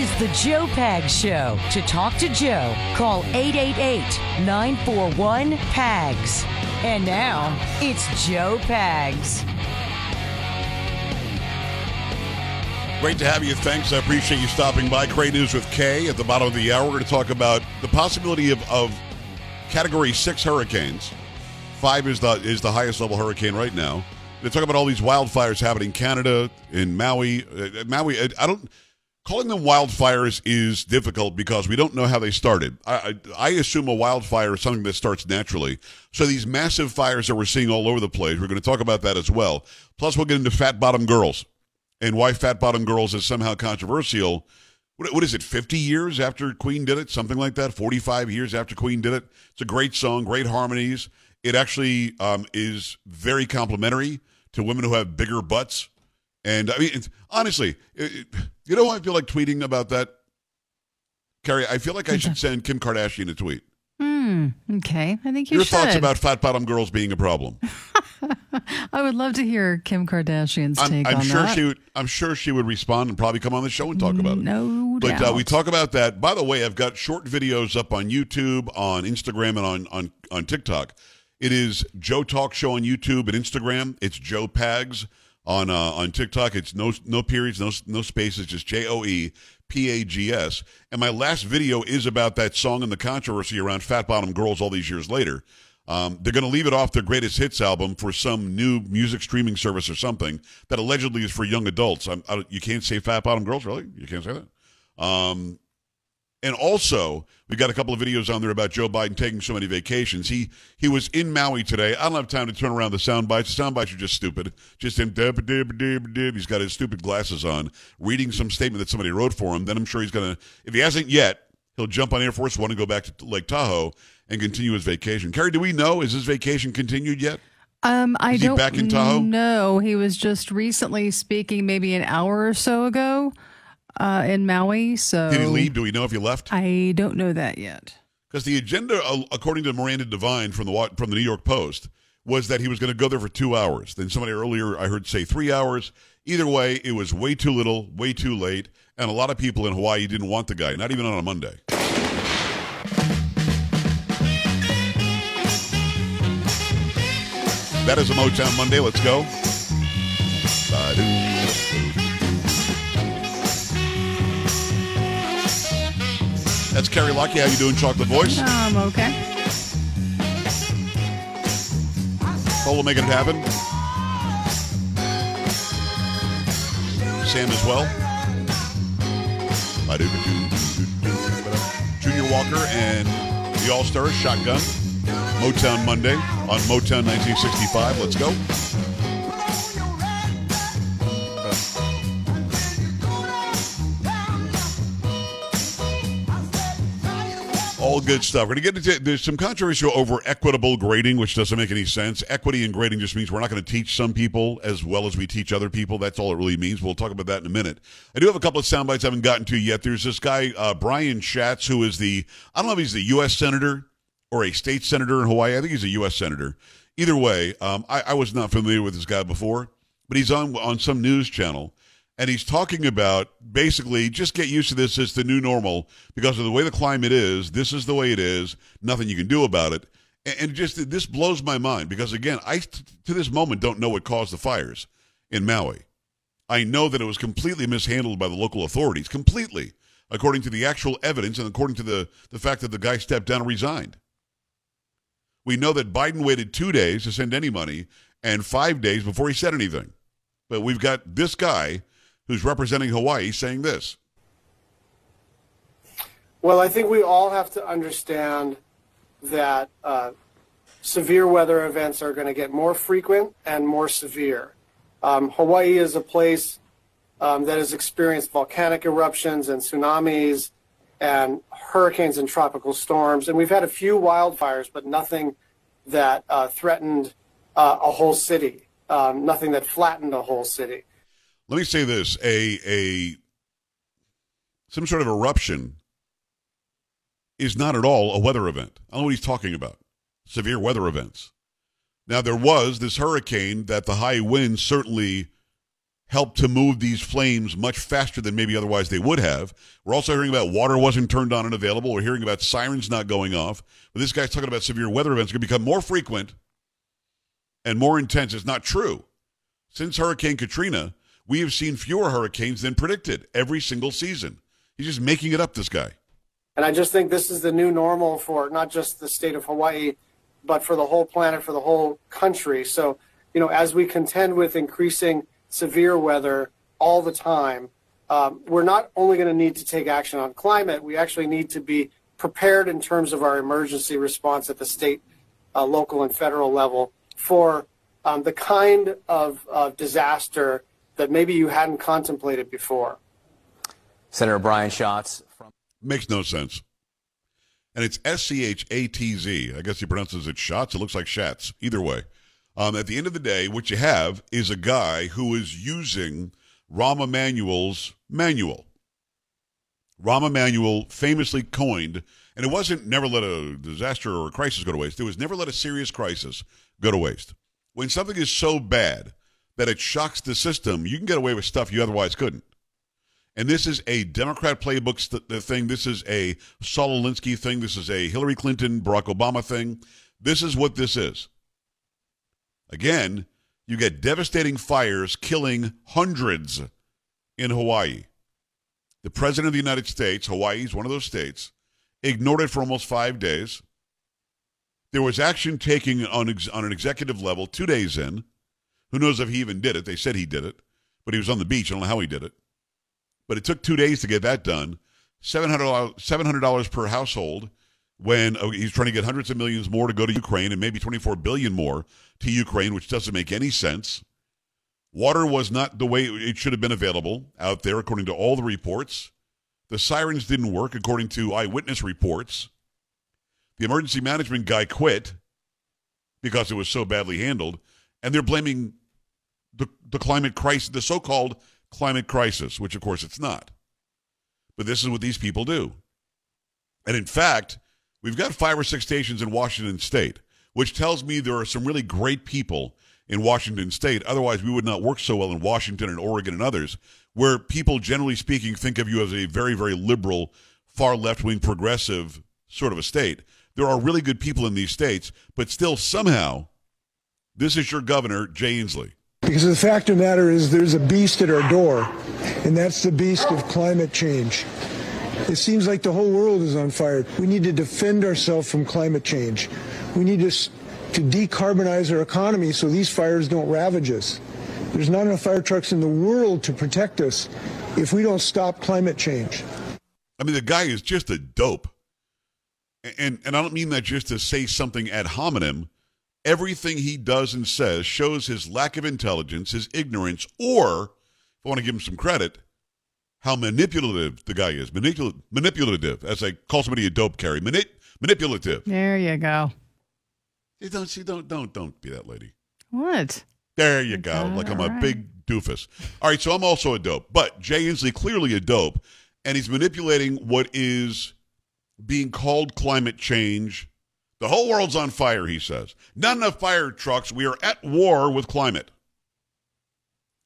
is the Joe Pags Show. To talk to Joe, call 888 941 PAGS. And now, it's Joe Pags. Great to have you. Thanks. I appreciate you stopping by. Great news with Kay at the bottom of the hour. We're going to talk about the possibility of, of Category Six hurricanes. Five is the is the highest level hurricane right now. They talk about all these wildfires happening in Canada, in Maui. Uh, Maui, I don't calling them wildfires is difficult because we don't know how they started. I, I, I, assume a wildfire is something that starts naturally. So these massive fires that we're seeing all over the place, we're going to talk about that as well. Plus, we'll get into fat bottom girls and why Fat Bottom Girls is somehow controversial. What, what is it, 50 years after Queen did it? Something like that? 45 years after Queen did it? It's a great song, great harmonies. It actually um, is very complimentary to women who have bigger butts. And I mean, honestly, it, you know, I feel like tweeting about that, Carrie. I feel like I should send Kim Kardashian a tweet. Hmm. Okay. I think you Your should. thoughts about fat bottom girls being a problem? I would love to hear Kim Kardashian's I'm, take I'm on sure that. she would. I'm sure she would respond and probably come on the show and talk about it. No But doubt. uh, we talk about that. By the way, I've got short videos up on YouTube, on Instagram, and on on on TikTok. It is Joe Talk Show on YouTube and Instagram. It's Joe Pags on uh, on TikTok. It's no no periods, no no spaces, just J O E P A G S. And my last video is about that song and the controversy around Fat Bottom Girls all these years later. Um, they're going to leave it off their greatest hits album for some new music streaming service or something that allegedly is for young adults. I, you can't say Fat Bottom Girls, really? You can't say that. Um, and also, we've got a couple of videos on there about Joe Biden taking so many vacations. He he was in Maui today. I don't have time to turn around the sound bites. The sound bites are just stupid. Just him. He's got his stupid glasses on, reading some statement that somebody wrote for him. Then I'm sure he's gonna. If he hasn't yet, he'll jump on Air Force One and go back to Lake Tahoe and continue his vacation. Carrie, do we know is his vacation continued yet? Um, I Is he don't back in Tahoe? know. He was just recently speaking, maybe an hour or so ago, uh, in Maui. So Did he leave? Do we know if he left? I don't know that yet. Because the agenda, uh, according to Miranda Devine from the from the New York Post, was that he was going to go there for two hours. Then somebody earlier I heard say three hours. Either way, it was way too little, way too late, and a lot of people in Hawaii didn't want the guy, not even on a Monday. That is a Motown Monday. Let's go. That's Carrie Lucky. How you doing, Chocolate Voice? I'm um, okay. Polo making it happen. Sam as well. Junior Walker and the All Stars Shotgun. Motown Monday on Motown 1965. Let's go. Good stuff. We're going to get into there's some controversial over equitable grading, which doesn't make any sense. Equity in grading just means we're not going to teach some people as well as we teach other people. That's all it really means. We'll talk about that in a minute. I do have a couple of sound bites I haven't gotten to yet. There's this guy, uh, Brian Schatz, who is the, I don't know if he's the U.S. Senator or a state senator in Hawaii. I think he's a U.S. Senator. Either way, um, I, I was not familiar with this guy before, but he's on on some news channel and he's talking about basically just get used to this as the new normal because of the way the climate is. This is the way it is. Nothing you can do about it. And, just this blows my mind because again, I to this moment don't know what caused the fires in Maui. I know that it was completely mishandled by the local authorities, completely, according to the actual evidence and according to the the fact that the guy stepped down and resigned. We know that Biden waited two days to send any money and five days before he said anything. But we've got this guy who's representing Hawaii saying this. Well, I think we all have to understand that uh, severe weather events are going to get more frequent and more severe. Um, Hawaii is a place um, that has experienced volcanic eruptions and tsunamis and hurricanes and tropical storms. And we've had a few wildfires, but nothing that uh, threatened uh, a whole city, um, nothing that flattened a whole city. Let me say this: a a some sort of eruption is not at all a weather event. I don't know what he's talking about. Severe weather events. Now there was this hurricane that the high winds certainly helped to move these flames much faster than maybe otherwise they would have. We're also hearing about water wasn't turned on and available. We're hearing about sirens not going off. But this guy's talking about severe weather events going to become more frequent and more intense. It's not true. Since Hurricane Katrina, we have seen fewer hurricanes than predicted every single season. He's just making it up, this guy. And I just think this is the new normal for not just the state of Hawaii, but for the whole planet, for the whole country. So, you know, as we contend with increasing severe weather all the time, um, we're not only going to need to take action on climate, we actually need to be prepared in terms of our emergency response at the state, uh, local, and federal level for um, the kind of uh, disaster that maybe you hadn't contemplated before. Senator Brian Schatz from Makes no sense. And it's S C H A T Z. I guess he pronounces it shots. It looks like Shats. Either way. Um, at the end of the day, what you have is a guy who is using Rahm Emanuel's manual. Rahm Emanuel famously coined, and it wasn't never let a disaster or a crisis go to waste. It was never let a serious crisis go to waste. When something is so bad that it shocks the system, you can get away with stuff you otherwise couldn't. And this is a Democrat playbook st- uh, thing. This is a Saul Alinsky thing. This is a Hillary Clinton, Barack Obama thing. This is what this is. Again, you get devastating fires killing hundreds in Hawaii. The President of the United States, Hawaii is one of those states, ignored it for almost five days. There was action taken on, ex- on an executive level two days in. Who knows if he even did it? They said he did it, but he was on the beach. I don't know how he did it. But it took two days to get that done. $700, $700 per household when oh, he's trying to get hundreds of millions more to go to Ukraine and maybe 24 billion more to Ukraine, which doesn't make any sense. Water was not the way it should have been available out there, according to all the reports. The sirens didn't work, according to eyewitness reports. The emergency management guy quit because it was so badly handled, and they're blaming the, the climate crisis, the so called climate crisis, which of course it's not. But this is what these people do. And in fact, we've got five or six stations in Washington state, which tells me there are some really great people in Washington state. Otherwise, we would not work so well in Washington and Oregon and others, where people, generally speaking, think of you as a very, very liberal, far left wing progressive sort of a state. There are really good people in these states, but still, somehow, this is your governor, Jay Inslee. Because the fact of the matter is, there's a beast at our door, and that's the beast of climate change. It seems like the whole world is on fire. We need to defend ourselves from climate change. We need to, to decarbonize our economy so these fires don't ravage us. There's not enough fire trucks in the world to protect us if we don't stop climate change. I mean, the guy is just a dope. And, and I don't mean that just to say something ad hominem. Everything he does and says shows his lack of intelligence, his ignorance, or, if I want to give him some credit, how manipulative the guy is. Manipul- manipulative, as I call somebody a dope Carrie. Mani- manipulative. There you go. You don't see, don't, don't, don't be that lady. What? There you go. Like I'm a Alright. big doofus. All right, so I'm also a dope, but Jay Inslee clearly a dope, and he's manipulating what is being called climate change. The whole world's on fire, he says. Not enough fire trucks. We are at war with climate.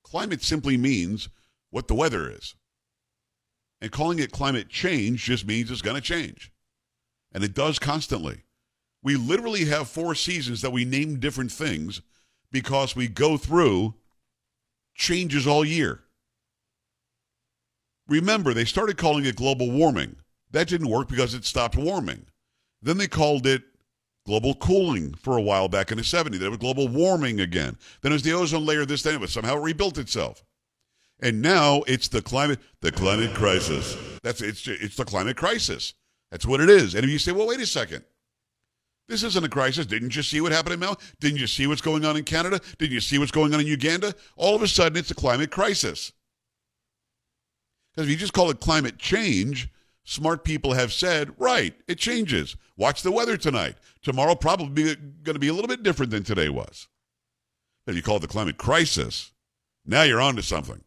Climate simply means what the weather is. And calling it climate change just means it's going to change. And it does constantly. We literally have four seasons that we name different things because we go through changes all year. Remember, they started calling it global warming. That didn't work because it stopped warming. Then they called it global cooling for a while back in the 70s. Then it was global warming again. Then it was the ozone layer this time, but somehow it rebuilt itself. And now it's the climate the climate crisis. That's it's it's the climate crisis. That's what it is. And if you say, well, wait a second. This isn't a crisis. Didn't you see what happened in Maui? Didn't you see what's going on in Canada? Didn't you see what's going on in Uganda? All of a sudden, it's a climate crisis. Because if you just call it climate change, smart people have said, right, it changes. Watch the weather tonight. Tomorrow probably going to be a little bit different than today was. If you call it the climate crisis, now you're on to something.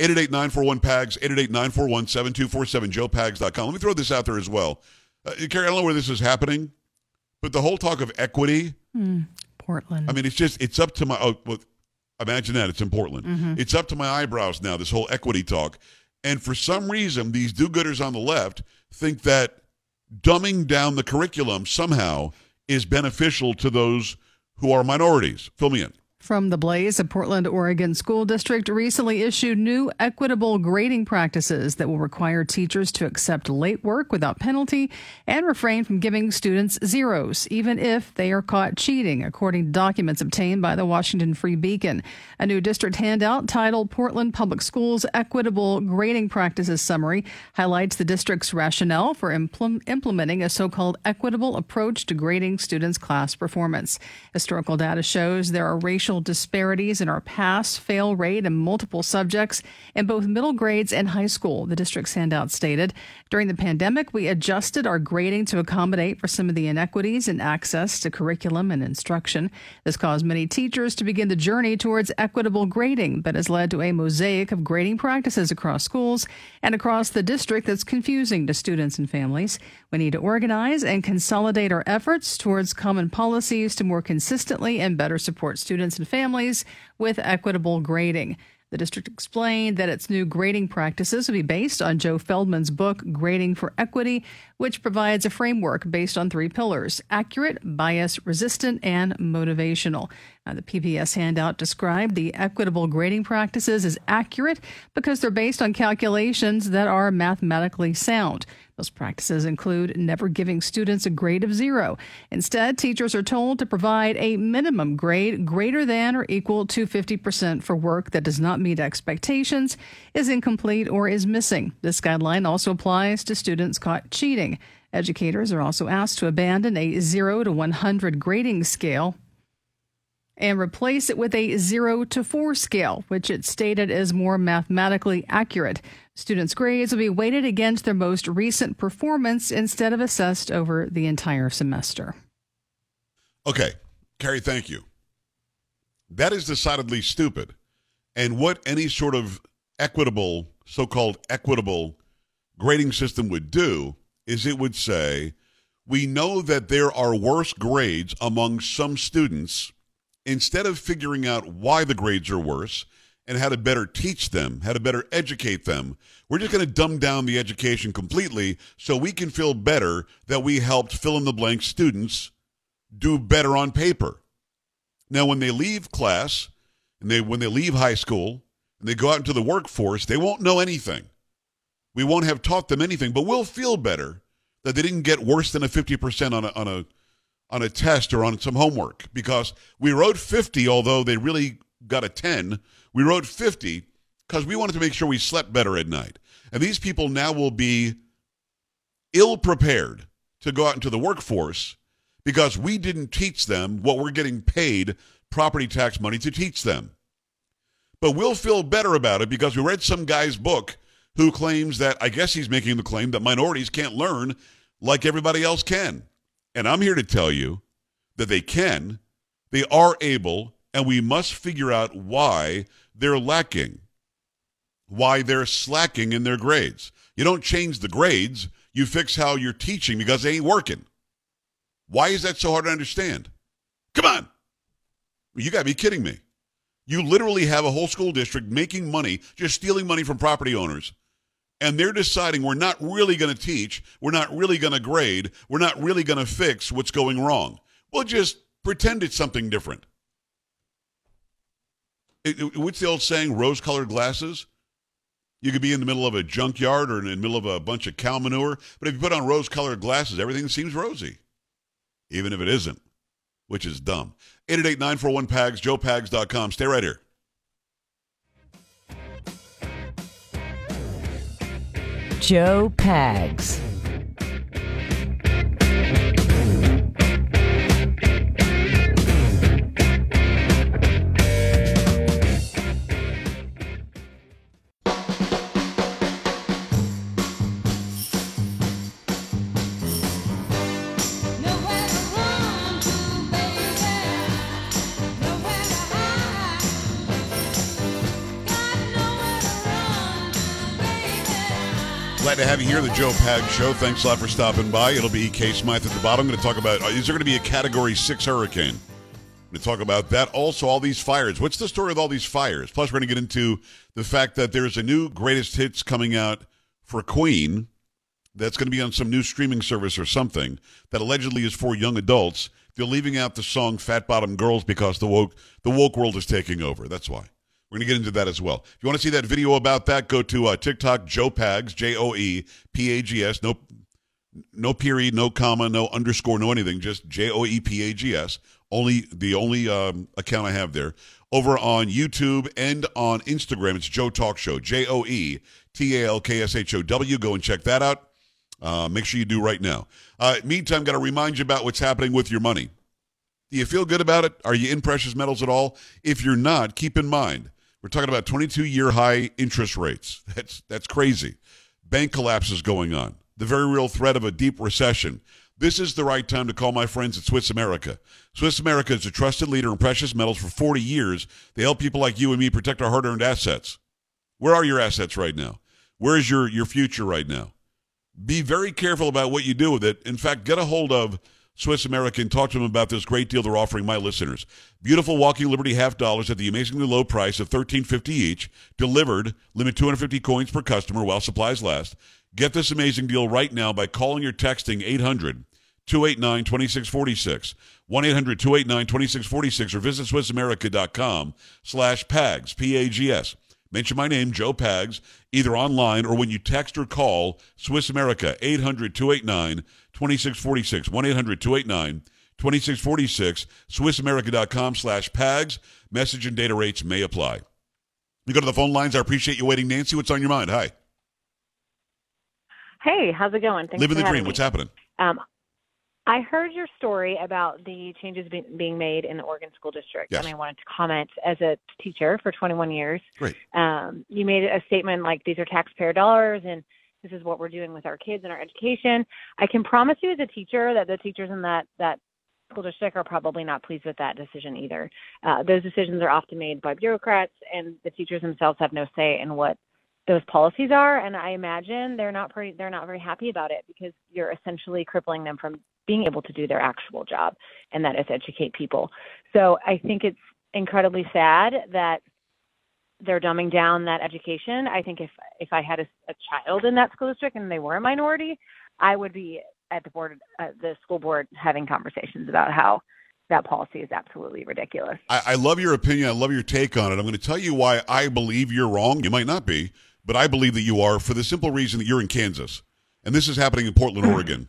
888-941-PAGS, 888-941-7247, joepags.com. Let me throw this out there as well. Uh, Carrie, I don't know where this is happening, but the whole talk of equity, Portland. I mean, it's just, it's up to my, oh, well, Imagine that. It's in Portland. It's up to my eyebrows now, this whole equity talk. And for some reason, these do gooders on the left think that dumbing down the curriculum somehow is beneficial to those who are minorities. Fill me in. From the Blaze, a Portland, Oregon school district recently issued new equitable grading practices that will require teachers to accept late work without penalty and refrain from giving students zeros, even if they are caught cheating, according to documents obtained by the Washington Free Beacon. A new district handout titled Portland Public Schools Equitable Grading Practices Summary highlights the district's rationale for impl- implementing a so called equitable approach to grading students' class performance. Historical data shows there are racial disparities in our pass fail rate in multiple subjects in both middle grades and high school, the district's handout stated. During the pandemic, we adjusted our grading to accommodate for some of the inequities in access to curriculum and instruction. This caused many teachers to begin the journey towards equitable grading, but has led to a mosaic of grading practices across schools and across the district that's confusing to students and families. We need to organize and consolidate our efforts towards common policies to more consistently and better support students and families with equitable grading. The district explained that its new grading practices will be based on Joe Feldman's book, Grading for Equity, which provides a framework based on three pillars accurate, bias resistant, and motivational. Now, the PPS handout described the equitable grading practices as accurate because they're based on calculations that are mathematically sound. Those practices include never giving students a grade of zero. Instead, teachers are told to provide a minimum grade greater than or equal to 50% for work that does not meet expectations, is incomplete, or is missing. This guideline also applies to students caught cheating. Educators are also asked to abandon a 0 to 100 grading scale and replace it with a 0 to 4 scale, which it's stated is more mathematically accurate. Students' grades will be weighted against their most recent performance instead of assessed over the entire semester. Okay, Carrie, thank you. That is decidedly stupid. And what any sort of equitable, so called equitable grading system would do is it would say, we know that there are worse grades among some students. Instead of figuring out why the grades are worse and how to better teach them, how to better educate them, we're just going to dumb down the education completely so we can feel better that we helped fill in the blank students do better on paper. Now, when they leave class and they when they leave high school and they go out into the workforce, they won't know anything. We won't have taught them anything, but we'll feel better that they didn't get worse than a 50% on a, on a on a test or on some homework because we wrote 50 although they really got a 10 we wrote 50 because we wanted to make sure we slept better at night. And these people now will be ill prepared to go out into the workforce because we didn't teach them what we're getting paid property tax money to teach them. But we'll feel better about it because we read some guy's book who claims that i guess he's making the claim that minorities can't learn like everybody else can and I'm here to tell you that they can, they are able, and we must figure out why they're lacking, why they're slacking in their grades. You don't change the grades, you fix how you're teaching because they ain't working. Why is that so hard to understand? Come on. You got to be kidding me. You literally have a whole school district making money, just stealing money from property owners and they're deciding we're not really going to teach, we're not really going to grade, we're not really going to fix what's going wrong. We'll just pretend it's something different. It, it, what's the old saying? Rose colored glasses? You could be in the middle of a junkyard or in the middle of a bunch of cow manure, but if you put on rose colored glasses, everything seems rosy, even if it isn't, which is dumb. 888 941 PAGS, joepags.com. Stay right here. Joe Pags. Have you here, the Joe Pag Show. Thanks a lot for stopping by. It'll be Kay Smythe at the bottom. I'm going to talk about is there going to be a Category 6 hurricane? I'm going to talk about that. Also, all these fires. What's the story with all these fires? Plus, we're going to get into the fact that there's a new greatest hits coming out for Queen that's going to be on some new streaming service or something that allegedly is for young adults. They're leaving out the song "Fat Bottom Girls" because the woke the woke world is taking over. That's why. We're going to get into that as well. If you want to see that video about that, go to uh, TikTok, Joe Pags, J O E P A G S. No, no period, no comma, no underscore, no anything. Just J O E P A G S. Only the only um, account I have there. Over on YouTube and on Instagram, it's Joe Talk Show. J O E T A L K S H O W. Go and check that out. Uh, make sure you do right now. Uh, meantime, got to remind you about what's happening with your money. Do you feel good about it? Are you in precious metals at all? If you're not, keep in mind we're talking about 22 year high interest rates. That's that's crazy. Bank collapses going on. The very real threat of a deep recession. This is the right time to call my friends at Swiss America. Swiss America is a trusted leader in precious metals for 40 years. They help people like you and me protect our hard-earned assets. Where are your assets right now? Where is your your future right now? Be very careful about what you do with it. In fact, get a hold of Swiss American. Talk to them about this great deal they're offering my listeners. Beautiful Walking Liberty half dollars at the amazingly low price of thirteen fifty each. Delivered. Limit two hundred fifty coins per customer while supplies last. Get this amazing deal right now by calling or texting 800 289 2646. 1 800 289 2646 or visit SwissAmerica.com slash PAGS, P A G S. Mention my name, Joe Pags, either online or when you text or call Swiss America, 800 289 2646. 1 800 289 2646. SwissAmerica.com slash PAGS. Message and data rates may apply. You go to the phone lines. I appreciate you waiting. Nancy, what's on your mind? Hi. Hey, how's it going? Thanks Living the dream. me. What's happening? Um, I heard your story about the changes be- being made in the Oregon School District, Yes. and I wanted to comment as a teacher for 21 years. Great. Um, you made a statement like these are taxpayer dollars and this is what we're doing with our kids and our education. I can promise you as a teacher that the teachers in that that school district are probably not pleased with that decision either. Uh, those decisions are often made by bureaucrats, and the teachers themselves have no say in what those policies are. And I imagine they're not pretty, they're not very happy about it because you're essentially crippling them from being able to do their actual job, and that is educate people. So I think it's incredibly sad that they're dumbing down that education. I think if if I had a, a child in that school district and they were a minority, I would be at the board, uh, the school board, having conversations about how that policy is absolutely ridiculous. I, I love your opinion. I love your take on it. I'm going to tell you why I believe you're wrong. You might not be, but I believe that you are for the simple reason that you're in Kansas. And this is happening in Portland, Oregon.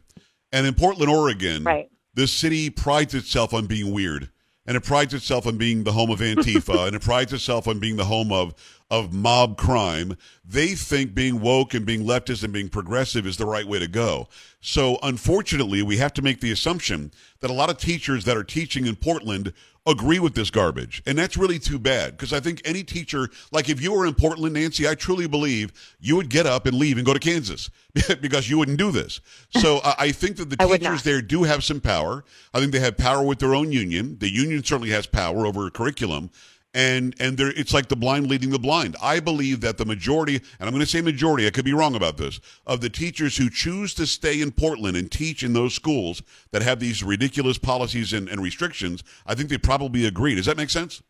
And in Portland, Oregon, Right. this city prides itself on being weird. And it prides itself on being the home of Antifa, and it prides itself on being the home of of mob crime. They think being woke and being leftist and being progressive is the right way to go. So, unfortunately, we have to make the assumption that a lot of teachers that are teaching in Portland agree with this garbage. And that's really too bad because I think any teacher, like if you were in Portland, Nancy, I truly believe you would get up and leave and go to Kansas because you wouldn't do this. So I I think that the teachers there do have some power. I think they have power with their own union. The union certainly has power over curriculum. And and there, it's like the blind leading the blind. I believe that the majority, and I'm going to say majority, I could be wrong about this, of the teachers who choose to stay in Portland and teach in those schools that have these ridiculous policies and, and restrictions, I think they probably agree. Does that make sense?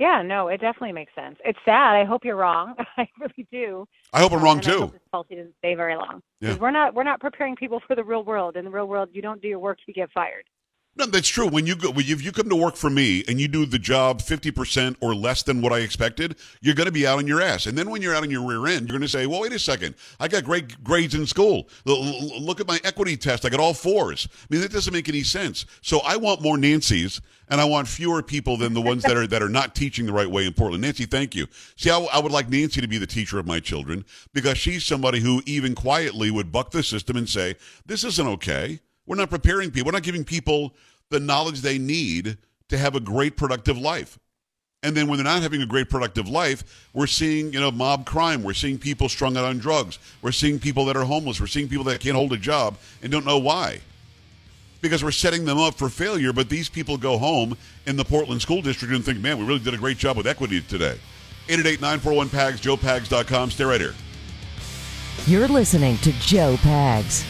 Yeah, no, it definitely makes sense. It's sad. I hope you're wrong. I really do. I hope I'm wrong too. this policy doesn't stay very long. Yeah. We're not we're not preparing people for the real world. In the real world, you don't do your work, you get fired. No, that's true. When you go, you, if you come to work for me and you do the job fifty percent or less than what I expected, you're going to be out on your ass. And then when you're out on your rear end, you're going to say, "Well, wait a second, I got great grades in school. Look at my equity test; I got all fours. I mean, that doesn't make any sense. So I want more Nancys, and I want fewer people than the ones that are that are not teaching the right way in Portland. Nancy, thank you. See, I would like Nancy to be the teacher of my children because she's somebody who even quietly would buck the system and say, "This isn't okay." We're not preparing people. We're not giving people the knowledge they need to have a great productive life. And then when they're not having a great productive life, we're seeing, you know, mob crime. We're seeing people strung out on drugs. We're seeing people that are homeless. We're seeing people that can't hold a job and don't know why. Because we're setting them up for failure, but these people go home in the Portland School District and think, man, we really did a great job with equity today. 888-941-PAGS, joepags.com. Stay right here. You're listening to Joe Pags.